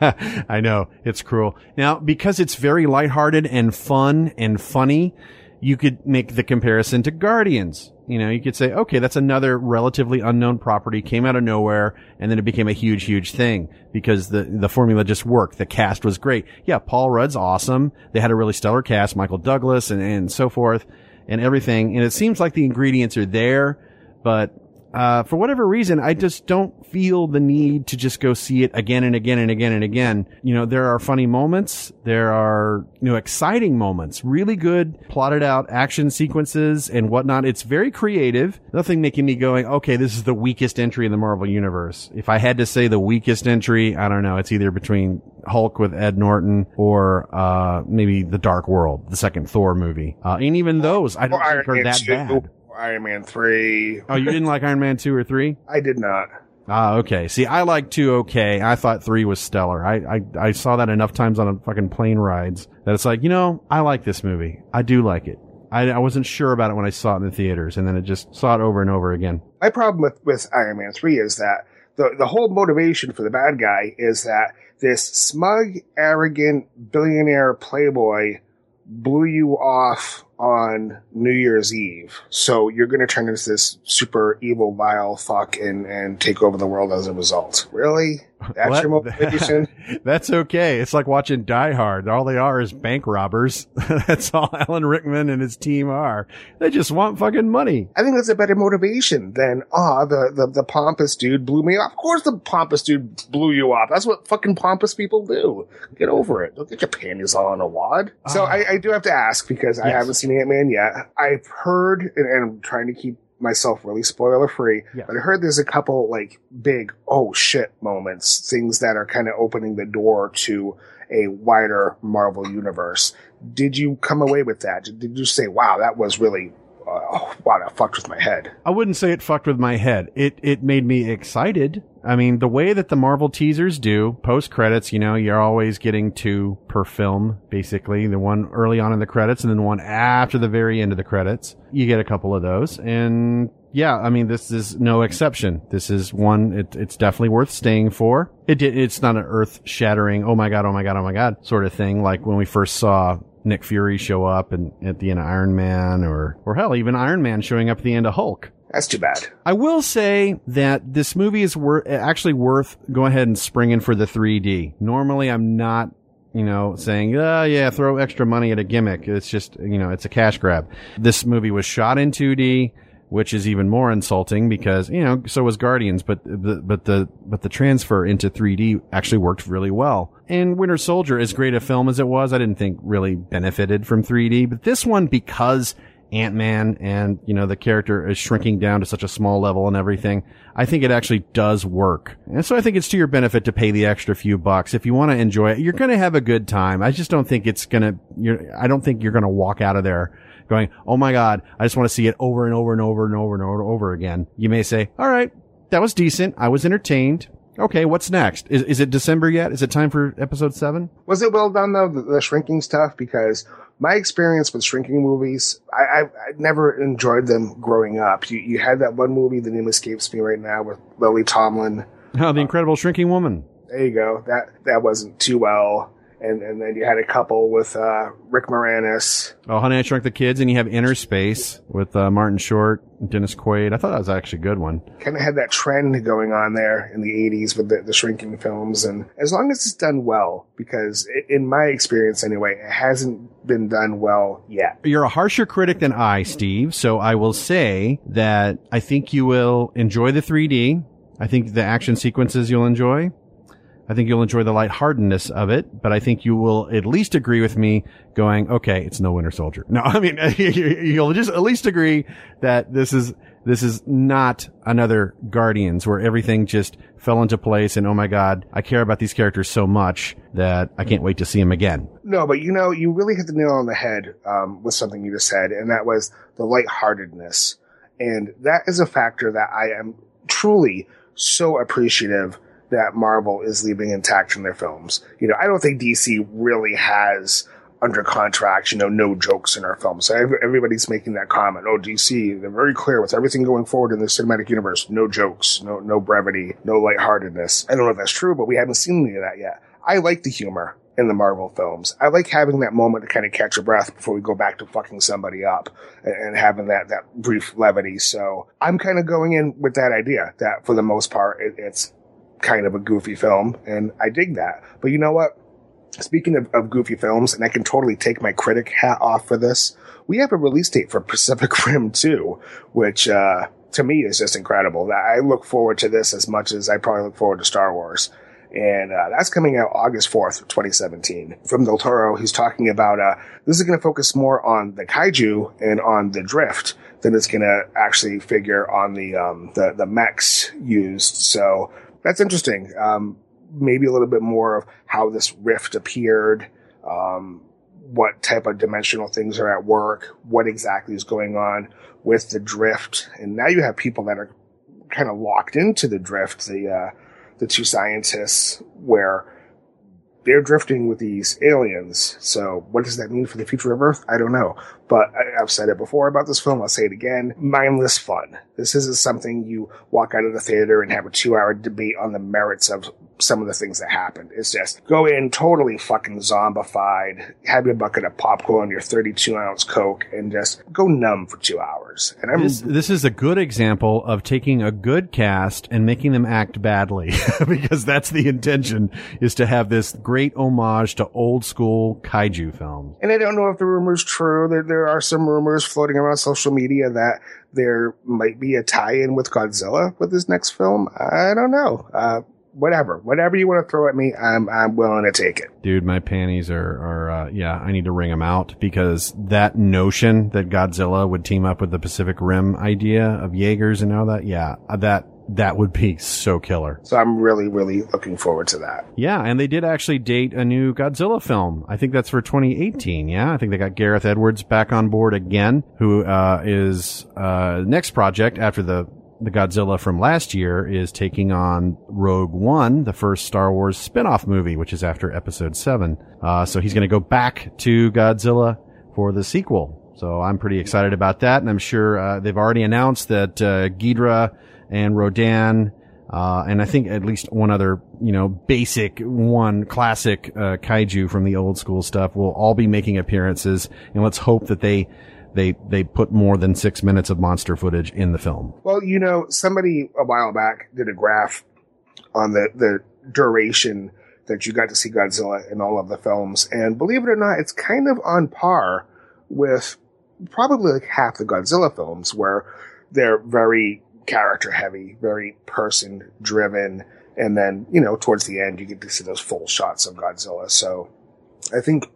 Speaker 5: I know it's cruel. Now, because it's very lighthearted and fun and funny, you could make the comparison to Guardians. You know, you could say, okay, that's another relatively unknown property, came out of nowhere, and then it became a huge, huge thing because the, the formula just worked. The cast was great. Yeah, Paul Rudd's awesome. They had a really stellar cast, Michael Douglas and, and so forth and everything. And it seems like the ingredients are there, but uh, for whatever reason, I just don't feel the need to just go see it again and again and again and again. You know, there are funny moments. There are, you know, exciting moments, really good plotted out action sequences and whatnot. It's very creative. Nothing making me going, okay, this is the weakest entry in the Marvel universe. If I had to say the weakest entry, I don't know. It's either between Hulk with Ed Norton or, uh, maybe the Dark World, the second Thor movie. Uh, and even those, I don't think are that bad.
Speaker 6: Iron Man 3.
Speaker 5: Oh, you didn't like Iron Man 2 or 3?
Speaker 6: I did not.
Speaker 5: Ah, okay. See, I like 2 okay. I thought 3 was stellar. I, I, I saw that enough times on fucking plane rides that it's like, you know, I like this movie. I do like it. I, I wasn't sure about it when I saw it in the theaters and then it just saw it over and over again.
Speaker 6: My problem with, with Iron Man 3 is that the, the whole motivation for the bad guy is that this smug, arrogant, billionaire playboy blew you off on New Year's Eve. So you're going to turn into this super evil, vile fuck and, and take over the world as a result. Really? That's
Speaker 5: What?
Speaker 6: your motivation?
Speaker 5: That's okay. It's like watching Die Hard. All they are is bank robbers. That's all Alan Rickman and his team are. They just want fucking money.
Speaker 6: I think that's a better motivation than, ah, the, the, the pompous dude blew me off. Of course the pompous dude blew you off. That's what fucking pompous people do. Get over it. Don't get your panties all in a wad. So I, I do have to ask because I haven't seen Ant-Man yet. I've heard, and, and I'm trying to keep myself really spoiler free,
Speaker 5: Yes.
Speaker 6: but I heard there's a couple like big, oh shit moments, things that are kind of opening the door to a wider Marvel universe. Did you come away with that? Did, you say, wow, that was really, uh, oh, wow, that fucked with my head?
Speaker 5: I wouldn't say it fucked with my head. It it made me excited. I mean, the way that the Marvel teasers do, post credits, you know, you're always getting two per film, basically. The one early on in the credits and then one after the very end of the credits. You get a couple of those. And yeah, I mean, this is no exception. This is one, it, it's definitely worth staying for. It it's not an earth shattering, oh my God, oh my God, oh my God sort of thing. Like when we first saw Nick Fury show up and at the end of Iron Man or, or hell, even Iron Man showing up at the end of Hulk.
Speaker 6: That's too bad.
Speaker 5: I will say that this movie is wor- actually worth going ahead and springing for the 3D. Normally, I'm not, you know, saying, oh, yeah, throw extra money at a gimmick. It's just, you know, it's a cash grab. This movie was shot in 2D, which is even more insulting because, you know, so was Guardians, but the, but the, but the transfer into 3D actually worked really well. And Winter Soldier, as great a film as it was, I didn't think really benefited from 3D, but this one, because Ant-Man and, you know, the character is shrinking down to such a small level and everything. I think it actually does work. And so I think it's to your benefit to pay the extra few bucks. If you want to enjoy it, you're going to have a good time. I just don't think it's to, you're, I don't think you're going to walk out of there going, Oh my God, I just want to see it over and over and over and over and over and over again. You may say, all right, that was decent. I was entertained. Okay, what's next? Is, is it December yet? Is it time for episode seven?
Speaker 6: Was it well done though, the, the shrinking stuff? Because my experience with shrinking movies, I, I, I never enjoyed them growing up. You, you had that one movie, the name escapes me right now, with Lily Tomlin.
Speaker 5: Oh, the uh, incredible shrinking woman.
Speaker 6: There you go. That that wasn't too well. And and then you had a couple with uh, Rick Moranis.
Speaker 5: Oh, Honey, I Shrunk the Kids, and you have Innerspace with uh, Martin Short, and Dennis Quaid. I thought that was actually a good one.
Speaker 6: Kind of had that trend going on there in the '80s with the, the shrinking films, and as long as it's done well, because i in my experience anyway, it hasn't been done well yet.
Speaker 5: You're a harsher critic than I, Steve, so I will say that I think you will enjoy the 3D. I think the action sequences you'll enjoy. I think you'll enjoy the lightheartedness of it, but I think you will at least agree with me going, okay, it's no Winter Soldier. No, I mean, you'll just at least agree that this is, this is not another Guardians where everything just fell into place and oh my God, I care about these characters so much that I can't wait to see them again.
Speaker 6: No, but you know, you really hit the nail on the head um, with something you just said, and that was the lightheartedness. And that is a factor that I am truly so appreciative that Marvel is leaving intact in their films. You know, I don't think DC really has under contract, you know, no jokes in our films. So everybody's making that comment. Oh, DC, they're very clear with everything going forward in the cinematic universe. No jokes, no, no brevity, no lightheartedness. I don't know if that's true, but we haven't seen any of that yet. I like the humor in the Marvel films. I like having that moment to kind of catch your breath before we go back to fucking somebody up and, and having that, that brief levity. So I'm kind of going in with that idea that for the most part, it, it's kind of a goofy film, and I dig that. But you know what? Speaking of, of goofy films, and I can totally take my critic hat off for this, we have a release date for Pacific Rim 2, which, uh, to me is just incredible. I look forward to this as much as I probably look forward to Star Wars. And uh, that's coming out August 4th, 2017. From Del Toro, he's talking about uh, this is going to focus more on the kaiju and on the drift than it's going to actually figure on the, um, the, the mechs used. So that's interesting. Um, maybe a little bit more of how this rift appeared, um, what type of dimensional things are at work, what exactly is going on with the drift, and now you have people that are kind of locked into the drift. The uh, the two scientists, where they're drifting with these aliens. So what does that mean for the future of Earth? I don't know. But I, have said it before about this film. I'll say it again. Mindless fun. This isn't something you walk out of the theater and have a two hour debate on the merits of some of the things that happened. It's just go in totally fucking zombified, have your bucket of popcorn, your 32 ounce Coke, and just go numb for two hours. And I'm,
Speaker 5: this, this is a good example of taking a good cast and making them act badly because that's the intention is to have this great homage to old school kaiju films.
Speaker 6: And I don't know if the rumor's true. There, there are some rumors floating around social media that there might be a tie-in with Godzilla with this next film. I don't know. Uh, whatever, whatever you want to throw at me, I'm I'm willing to take it.
Speaker 5: Dude, my panties are are uh, yeah. I need to wring them out because that notion that Godzilla would team up with the Pacific Rim idea of Jaegers and all that, yeah, that that would be so killer.
Speaker 6: So I'm really, really looking forward to that.
Speaker 5: Yeah, and they did actually date a new Godzilla film. I think that's for 2018. Yeah, I think they got Gareth Edwards back on board again, who uh, is uh, next project after the the Godzilla from last year is taking on Rogue One, the first Star Wars spin-off movie, which is after Episode Seven. Uh, so he's going to go back to Godzilla for the sequel. So I'm pretty excited about that, and I'm sure uh, they've already announced that uh, Ghidorah and Rodan, uh, and I think at least one other, you know, basic one classic uh, kaiju from the old school stuff will all be making appearances, and let's hope that they they they put more than six minutes of monster footage in the film.
Speaker 6: Well, you know, somebody a while back did a graph on the the duration that you got to see Godzilla in all of the films, and believe it or not, it's kind of on par with probably like half the Godzilla films, where they're very character heavy, very person driven. And then, you know, towards the end, you get to see those full shots of Godzilla. So I think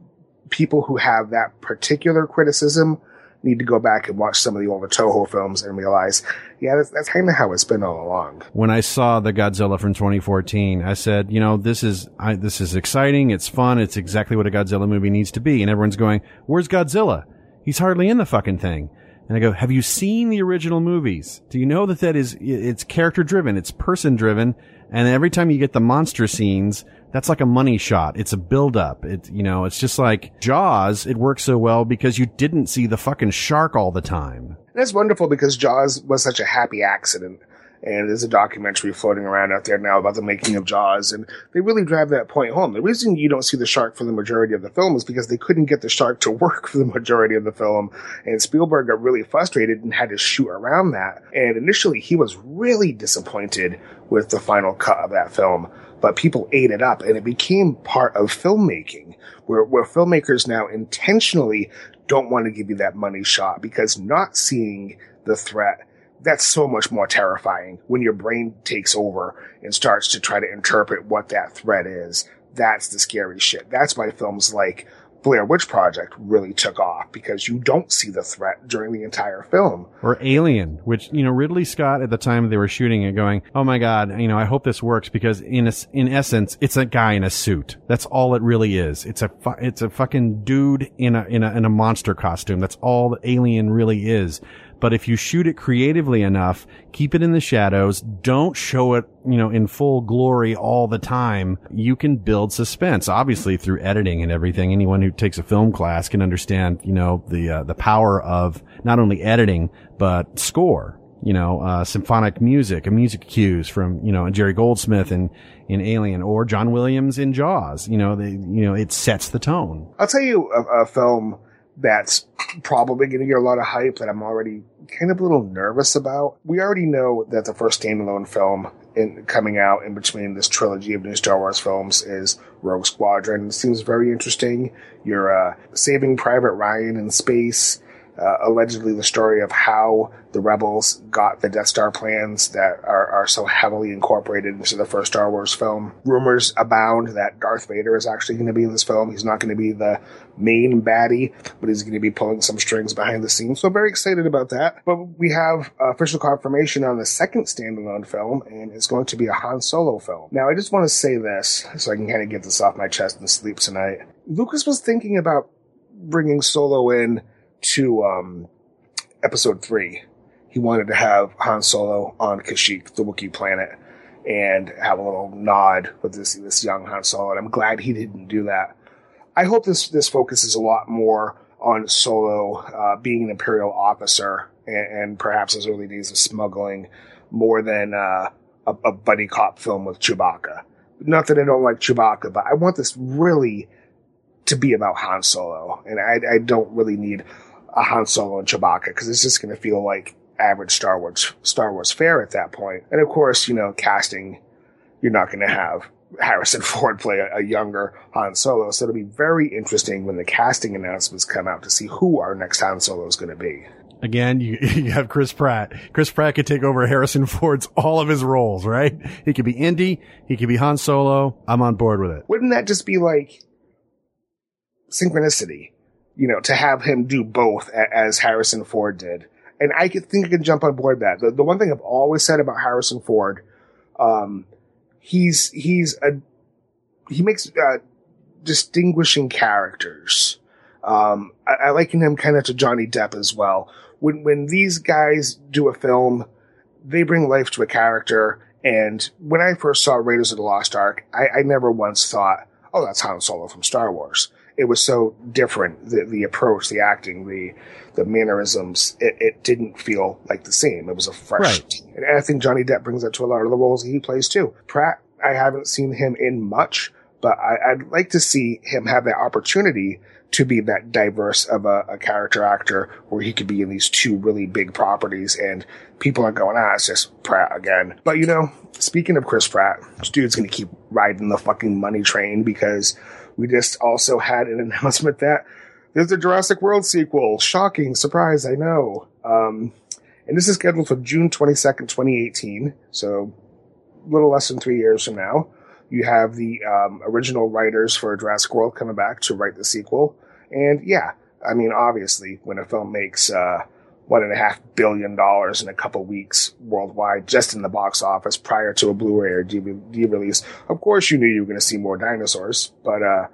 Speaker 6: people who have that particular criticism need to go back and watch some of the older Toho films and realize, yeah, that's, that's kind of how it's been all along.
Speaker 5: When I saw the Godzilla from 2014, I said, you know, this is, I, this is exciting. It's fun. It's exactly what a Godzilla movie needs to be. And everyone's going, where's Godzilla? He's hardly in the fucking thing. And I go, have you seen the original movies? Do you know that that is, it's character driven, it's person driven, and every time you get the monster scenes, that's like a money shot. It's a build up. It, you know, it's just like Jaws. It works so well because you didn't see the fucking shark all the time.
Speaker 6: That's wonderful because Jaws was such a happy accident. And there's a documentary floating around out there now about the making of Jaws, and they really drive that point home. The reason you don't see the shark for the majority of the film is because they couldn't get the shark to work for the majority of the film, and Spielberg got really frustrated and had to shoot around that. And initially, he was really disappointed with the final cut of that film, but people ate it up, and it became part of filmmaking, where, where filmmakers now intentionally don't want to give you that money shot because not seeing the threat that's so much more terrifying when your brain takes over and starts to try to interpret what that threat is. That's the scary shit. That's why films like Blair Witch Project really took off because you don't see the threat during the entire film.
Speaker 5: Or Alien, which, you know, Ridley Scott at the time they were shooting it going, oh my god, you know, I hope this works because in a, in essence, it's a guy in a suit. That's all it really is. It's a, fu- it's a fucking dude in a, in a, in a monster costume. That's all the Alien really is. But if you shoot it creatively enough, keep it in the shadows, don't show it, you know, in full glory all the time, you can build suspense. Obviously through editing and everything. Anyone who takes a film class can understand, you know, the, uh, the power of not only editing, but score. You know, uh, symphonic music, and music cues from, you know, Jerry Goldsmith in, in Alien or John Williams in Jaws. You know, they, you know, it sets the tone.
Speaker 6: I'll tell you a, a film that's probably going to get a lot of hype that I'm already kind of a little nervous about. We already know that the first standalone film in, coming out in between this trilogy of new Star Wars films is Rogue Squadron. It seems very interesting. You're uh, saving Private Ryan in space. Uh, allegedly the story of how the rebels got the Death Star plans that are, are so heavily incorporated into the first Star Wars film. Rumors abound that Darth Vader is actually going to be in this film. He's not going to be the main baddie, but he's going to be pulling some strings behind the scenes. So very excited about that. But we have official confirmation on the second standalone film, and it's going to be a Han Solo film. Now, I just want to say this so I can kind of get this off my chest and sleep tonight. Lucas was thinking about bringing Solo in to um, episode three. He wanted to have Han Solo on Kashyyyk, the Wookiee planet, and have a little nod with this this young Han Solo. And I'm glad he didn't do that. I hope this this focuses a lot more on Solo uh, being an Imperial officer and, and, perhaps his early days of smuggling more than uh, a, a buddy cop film with Chewbacca. Not that I don't like Chewbacca, but I want this really to be about Han Solo, and I, I don't really need a Han Solo and Chewbacca because it's just going to feel like average Star Wars Star Wars fare at that point. And of course, you know, casting, you're not going to have Harrison Ford play a, a, younger Han Solo. So it'll be very interesting when the casting announcements come out to see who our next Han Solo is going to be.
Speaker 5: Again, you, you have Chris Pratt. Chris Pratt could take over Harrison Ford's all of his roles, right? He could be Indy. He could be Han Solo. I'm on board with it.
Speaker 6: Wouldn't that just be like synchronicity? You know, to have him do both as Harrison Ford did. And I think I can jump on board that. The, the one thing I've always said about Harrison Ford, um, he's, he's a, he makes, uh, distinguishing characters. Um, I, I liken him kind of to Johnny Depp as well. When, when these guys do a film, they bring life to a character. And when I first saw Raiders of the Lost Ark, I, I never once thought, oh, that's Han Solo from Star Wars it was so different. The, the approach, the acting, the, the mannerisms, it, it didn't feel like the same. It was a fresh,
Speaker 5: right.
Speaker 6: and I think Johnny Depp brings that to a lot of the roles he plays too. Pratt, I haven't seen him in much, but I, would like to see him have that opportunity to be that diverse of a, a, character actor where he could be in these two really big properties and people are going, ah, it's just Pratt again. But you know, speaking of Chris Pratt, this dude's gonna keep riding the fucking money train because we just also had an announcement that there's a Jurassic World sequel. Shocking surprise, I know. Um, and this is scheduled for June 22nd, 2018. So a little less than three years from now. You have the um, original writers for Jurassic World coming back to write the sequel. And yeah, I mean, obviously, when a film makes uh, one and a half billion dollars in a couple weeks worldwide, just in the box office prior to a Blu-ray or DVD release, of course you knew you were going to see more dinosaurs. But uh,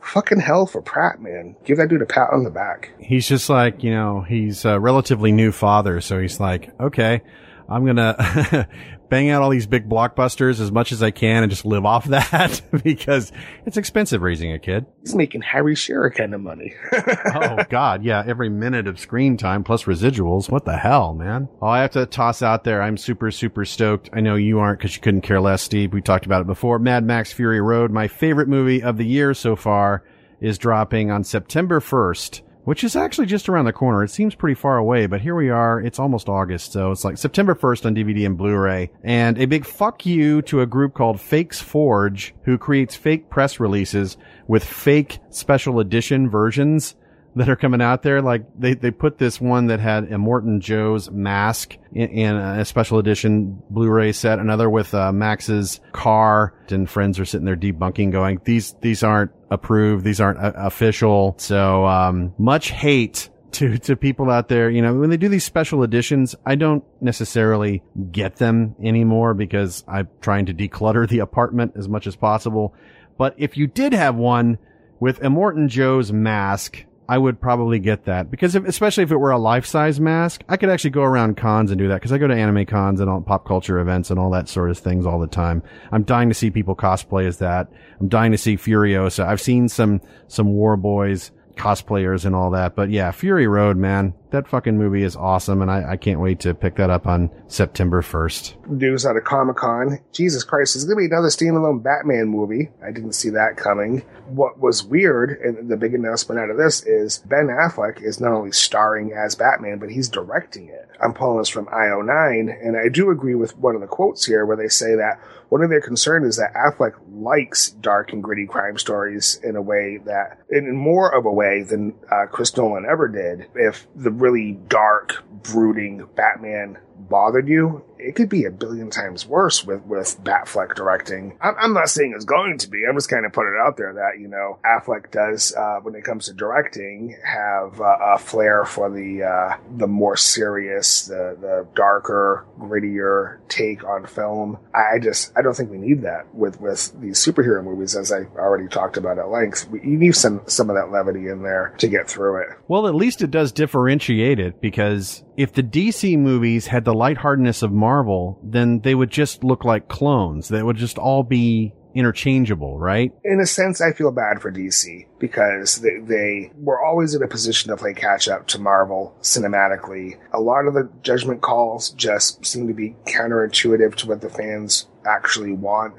Speaker 6: fucking hell for Pratt, man. Give that dude a pat on the back.
Speaker 5: He's just like, you know, he's a relatively new father, so he's like, okay, I'm gonna bang out all these big blockbusters as much as I can and just live off that because it's expensive raising a kid.
Speaker 6: He's making Harry Shearer kind of money.
Speaker 5: oh God, yeah, every minute of screen time plus residuals. What the hell, man? Oh, I have to toss out there. I'm super, super stoked. I know you aren't because you couldn't care less, Steve. We talked about it before. Mad Max Fury Road, my favorite movie of the year so far, is dropping on September 1st which is actually just around the corner. It seems pretty far away, but here we are. It's almost August, so it's like September 1st on DVD and Blu-ray. And a big fuck you to a group called Fakes Forge, who creates fake press releases with fake special edition versions that are coming out there. Like they, they put this one that had Immortan Joe's mask in, in a special edition Blu-ray set. Another with uh, Max's car and friends are sitting there debunking going, these, these aren't approved. These aren't uh, official. So, um, much hate to, to people out there. You know, when they do these special editions, I don't necessarily get them anymore because I'm trying to declutter the apartment as much as possible. But if you did have one with Immortan Joe's mask, I would probably get that because if, especially if it were a life-size mask, I could actually go around cons and do that because I go to anime cons and all pop culture events and all that sort of things all the time. I'm dying to see people cosplay as that. I'm dying to see Furiosa. I've seen some, some War Boys cosplayers and all that. But yeah, Fury Road, man, that fucking movie is awesome, and I, I can't wait to pick that up on September 1st.
Speaker 6: News out of Comic Con. Jesus Christ, there's going to be another standalone Batman movie. I didn't see that coming. What was weird, and the big announcement out of this is Ben Affleck is not only starring as Batman, but he's directing it. I'm pulling this from IO9, and I do agree with one of the quotes here where they say that one of their concerns is that Affleck likes dark and gritty crime stories in a way that, in more of a way than uh, Chris Nolan ever did. If the really dark, brooding Batman bothered you, it could be a billion times worse with, with Batfleck directing. I'm, I'm not saying it's going to be. I'm just kind of putting it out there that, you know, Affleck does, uh, when it comes to directing, have uh, a flair for the, uh, the more serious, the, the darker, grittier take on film. I just, I don't think we need that with, with these superhero movies, as I already talked about at length. We, you need some, some of that levity in there to get through it.
Speaker 5: Well, at least it does differentiate it because if the DC movies had the lightheartedness of Marvel, then they would just look like clones. They would just all be interchangeable, right?
Speaker 6: In a sense, I feel bad for DC because they, they were always in a position to play catch up to Marvel cinematically. A lot of the judgment calls just seem to be counterintuitive to what the fans actually want.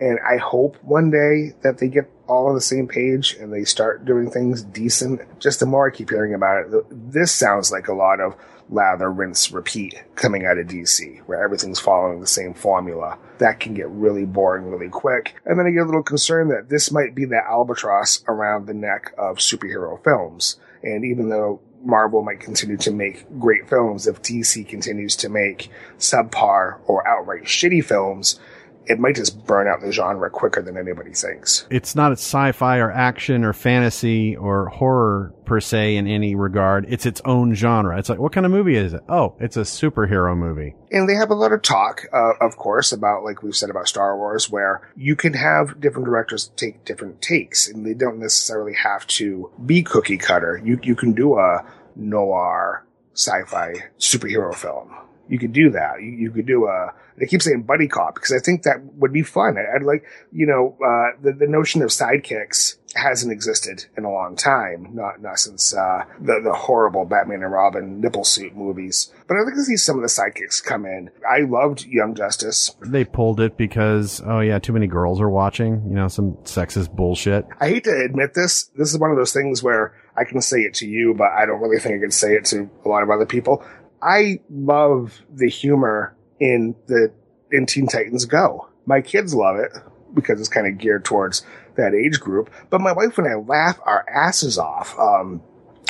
Speaker 6: And I hope one day that they get all on the same page and they start doing things decent. Just the more I keep hearing about it, this sounds like a lot of lather, rinse, repeat coming out of DC, where everything's following the same formula. That can get really boring really quick. And then I get a little concerned that this might be the albatross around the neck of superhero films. And even though Marvel might continue to make great films, if DC continues to make subpar or outright shitty films, it might just burn out the genre quicker than anybody thinks.
Speaker 5: It's not sci-fi or action or fantasy or horror per se in any regard. It's its own genre. It's like, what kind of movie is it? Oh, it's a superhero movie.
Speaker 6: And they have a lot of talk, uh, of course, about, like we've said about Star Wars, where you can have different directors take different takes and they don't necessarily have to be cookie cutter. You, you can do a noir sci-fi superhero film. You could do that. You, you could do a, I keep saying buddy cop because I think that would be fun. I, would like, you know, uh, the, the notion of sidekicks hasn't existed in a long time, not not since uh, the the horrible Batman and Robin nipple suit movies. But I'd like to see some of the sidekicks come in. I loved Young Justice.
Speaker 5: They pulled it because oh yeah, too many girls are watching. You know, some sexist bullshit.
Speaker 6: I hate to admit this. This is one of those things where I can say it to you, but I don't really think I can say it to a lot of other people. I love the humor in the in Teen Titans Go. My kids love it because it's kind of geared towards that age group. But my wife and I laugh our asses off. Um,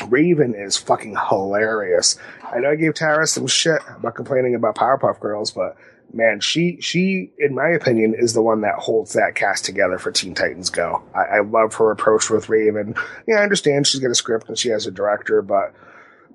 Speaker 6: Raven is fucking hilarious. I know I gave Tara some shit about complaining about Powerpuff Girls, but man, she she, in my opinion, is the one that holds that cast together for Teen Titans Go. I, I love her approach with Raven. Yeah, I understand she's got a script and she has a director, but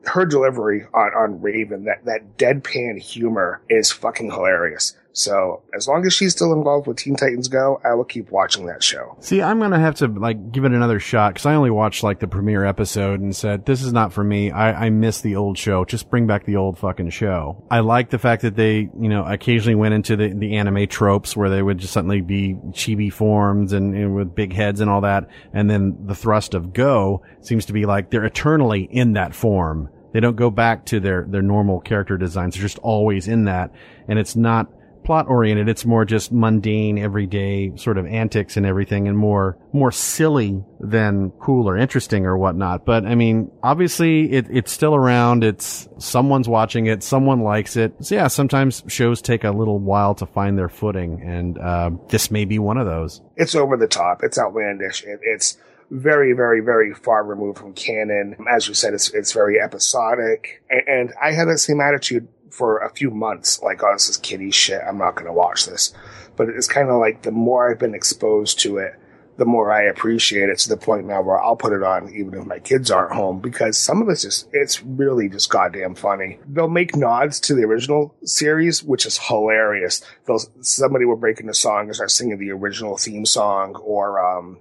Speaker 6: her delivery on, on Raven, that, that deadpan humor is fucking hilarious. So as long as she's still involved with Teen Titans Go, I will keep watching that show.
Speaker 5: See, I'm gonna have to like give it another shot because I only watched like the premiere episode and said this is not for me. I I miss the old show. Just bring back the old fucking show. I like the fact that they you know occasionally went into the the anime tropes where they would just suddenly be chibi forms and, and with big heads and all that, and then the thrust of Go seems to be like they're eternally in that form. They don't go back to their their normal character designs. They're just always in that, and it's not plot oriented. It's more just mundane, everyday sort of antics and everything and more, more silly than cool or interesting or whatnot. But I mean, obviously it, it's still around. It's someone's watching it. Someone likes it. So yeah, sometimes shows take a little while to find their footing and, uh, this may be one of those.
Speaker 6: It's over the top. It's outlandish. It, it's, very, very, very far removed from canon. As you said, it's, it's very episodic. And, and I had the same attitude for a few months, like, oh, this is kiddie shit. I'm not going to watch this. But it's kind of like the more I've been exposed to it, the more I appreciate it to the point now where I'll put it on even if my kids aren't home because some of it's just, it's really just goddamn funny. They'll make nods to the original series, which is hilarious. They'll, somebody will break into song and start singing the original theme song or, um,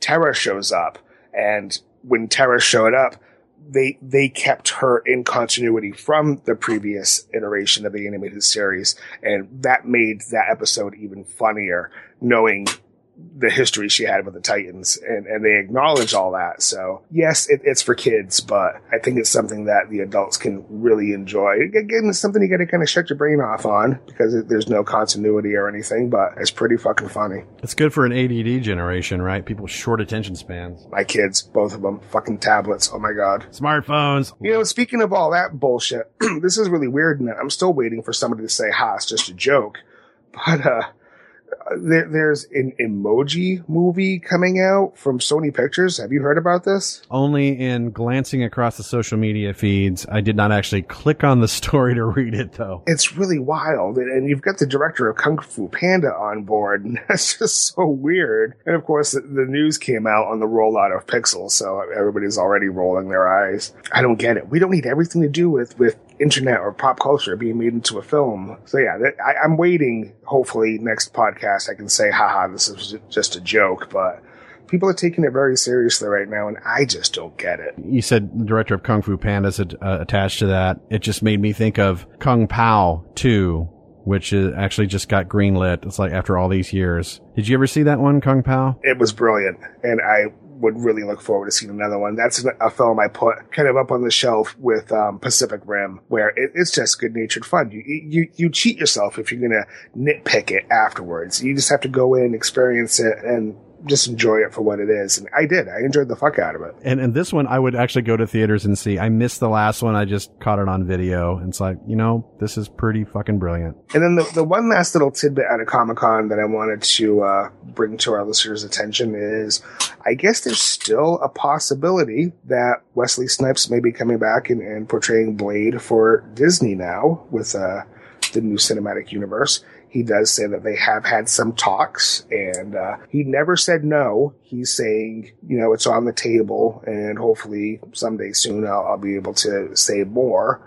Speaker 6: Terra shows up, and when Terra showed up, they they kept her in continuity from the previous iteration of the animated series, and that made that episode even funnier, knowing the history she had with the Titans, and, and they acknowledge all that. So yes, it, it's for kids, but I think it's something that the adults can really enjoy. Again, it's something you got to kind of shut your brain off on because it, there's no continuity or anything, but it's pretty fucking funny.
Speaker 5: It's good for an ADD generation, right? People short attention spans.
Speaker 6: My kids, both of them, fucking tablets. Oh my god,
Speaker 5: smartphones.
Speaker 6: You know, speaking of all that bullshit, this is really weird, and I'm still waiting for somebody to say, "Ha, it's just a joke," but uh there, there's an emoji movie coming out from Sony Pictures. Have you heard about this?
Speaker 5: Only in glancing across the social media feeds. I did not actually click on the story to read it though.
Speaker 6: It's really wild. And you've got the director of Kung Fu Panda on board. And that's just so weird. And of course, the, the news came out on the rollout of Pixels. So everybody's already rolling their eyes. I don't get it. We don't need everything to do with, with internet or pop culture being made into a film. So yeah, I, am waiting. Hopefully, next podcast I can say, haha, this is just a joke. But people are taking it very seriously right now, and I just don't get it.
Speaker 5: You said the director of Kung Fu Panda is uh, attached to that. It just made me think of Kung Pow 2, which is actually just got greenlit. It's like after all these years. Did you ever see that one, Kung Pow?
Speaker 6: It was brilliant, and I would really look forward to seeing another one. That's a film I put kind of up on the shelf with um, Pacific Rim, where it, it's just good natured fun. You, you you cheat yourself if you're gonna nitpick it afterwards. You just have to go in, experience it, and just enjoy it for what it is. And I did. I enjoyed the fuck out of it.
Speaker 5: And and this one I would actually go to theaters and see. I missed the last one. I just caught it on video. And it's like, you know, this is pretty fucking brilliant.
Speaker 6: And then the, the one last little tidbit out of Comic Con that I wanted to uh, bring to our listeners' attention is I guess there's still a possibility that Wesley Snipes may be coming back and, and portraying Blade for Disney now with uh, the new cinematic universe he does say that they have had some talks and uh, he never said no. He's saying, you know, it's on the table and hopefully someday soon I'll, I'll be able to say more.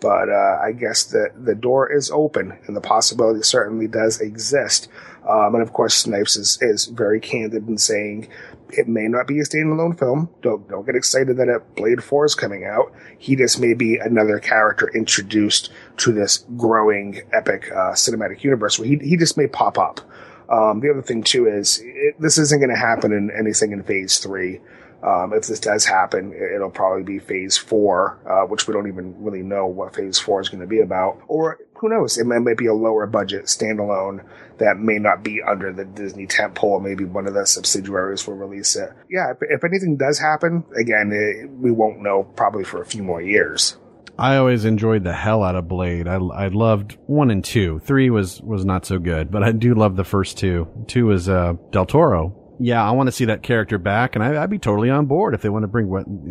Speaker 6: But uh, I guess the, the door is open and the possibility certainly does exist. Um, and of course, Snipes is, is very candid in saying it may not be a standalone film. Don't don't get excited that a Blade Four is coming out. He just may be another character introduced to this growing epic uh, cinematic universe. Where he he just may pop up. Um, the other thing too is it, this isn't going to happen in anything in Phase Three. Um, if this does happen, it'll probably be phase four, uh, which we don't even really know what phase four is going to be about. Or who knows? It might, be a lower budget standalone that may not be under the Disney tentpole. Maybe one of the subsidiaries will release it. Yeah, if, if anything does happen, again, it, we won't know probably for a few more years.
Speaker 5: I always enjoyed the hell out of Blade. I, I loved one and two. Three was, was not so good, but I do love the first two. Two was uh, Del Toro yeah, I want to see that character back, and I, would be totally on board if they want to bring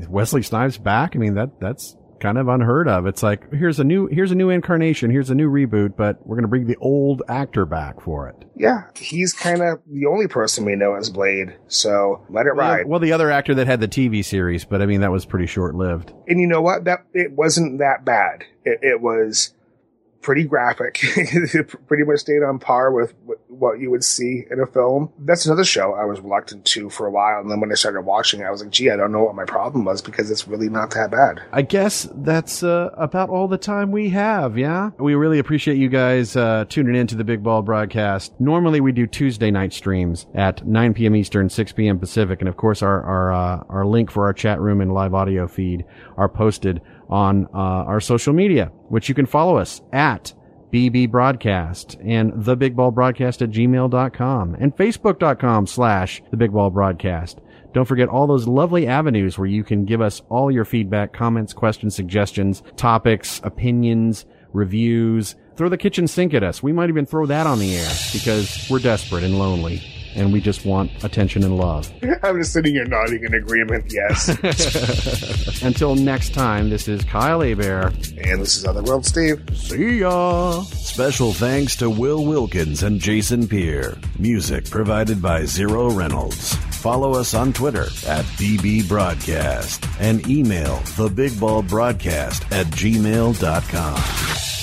Speaker 5: Wesley Snipes back. I mean, that that's kind of unheard of. It's like here's a new here's a new incarnation, here's a new reboot, but we're going to bring the old actor back for it.
Speaker 6: Yeah, he's kind of the only person we know as Blade, so let it ride.
Speaker 5: Well, the other actor that had the TV series, but I mean that was pretty short lived.
Speaker 6: And you know what? That it wasn't that bad. It, it was pretty graphic. pretty much stayed on par with what you would see in a film. That's another show I was reluctant to for a while. And then when I started watching, I was like, gee, I don't know what my problem was because it's really not that bad.
Speaker 5: I guess that's uh, about all the time we have, yeah? We really appreciate you guys uh, tuning in to the Big Ball broadcast. Normally we do Tuesday night streams at 9 p.m. Eastern, 6 p.m. Pacific. And of course, our, our, uh, our link for our chat room and live audio feed are posted on uh, our social media, which you can follow us at BB Broadcast and the Big Ball Broadcast at gmail.com and facebook.com slash the Big Ball Broadcast. Don't forget all those lovely avenues where you can give us all your feedback, comments, questions, suggestions, topics, opinions, reviews. Throw the kitchen sink at us. We might even throw that on the air because we're desperate and lonely and we just want attention and love.
Speaker 6: I'm just sitting here nodding in agreement. Yes.
Speaker 5: Until next time, this is Kyle Hebert.
Speaker 6: And this is Otherworld Steve.
Speaker 5: See ya.
Speaker 7: Special thanks to Will Wilkins and Jason Peer. Music provided by Zero Reynolds. Follow us on Twitter at BB Broadcast and email thebigballbroadcast at gmail.com.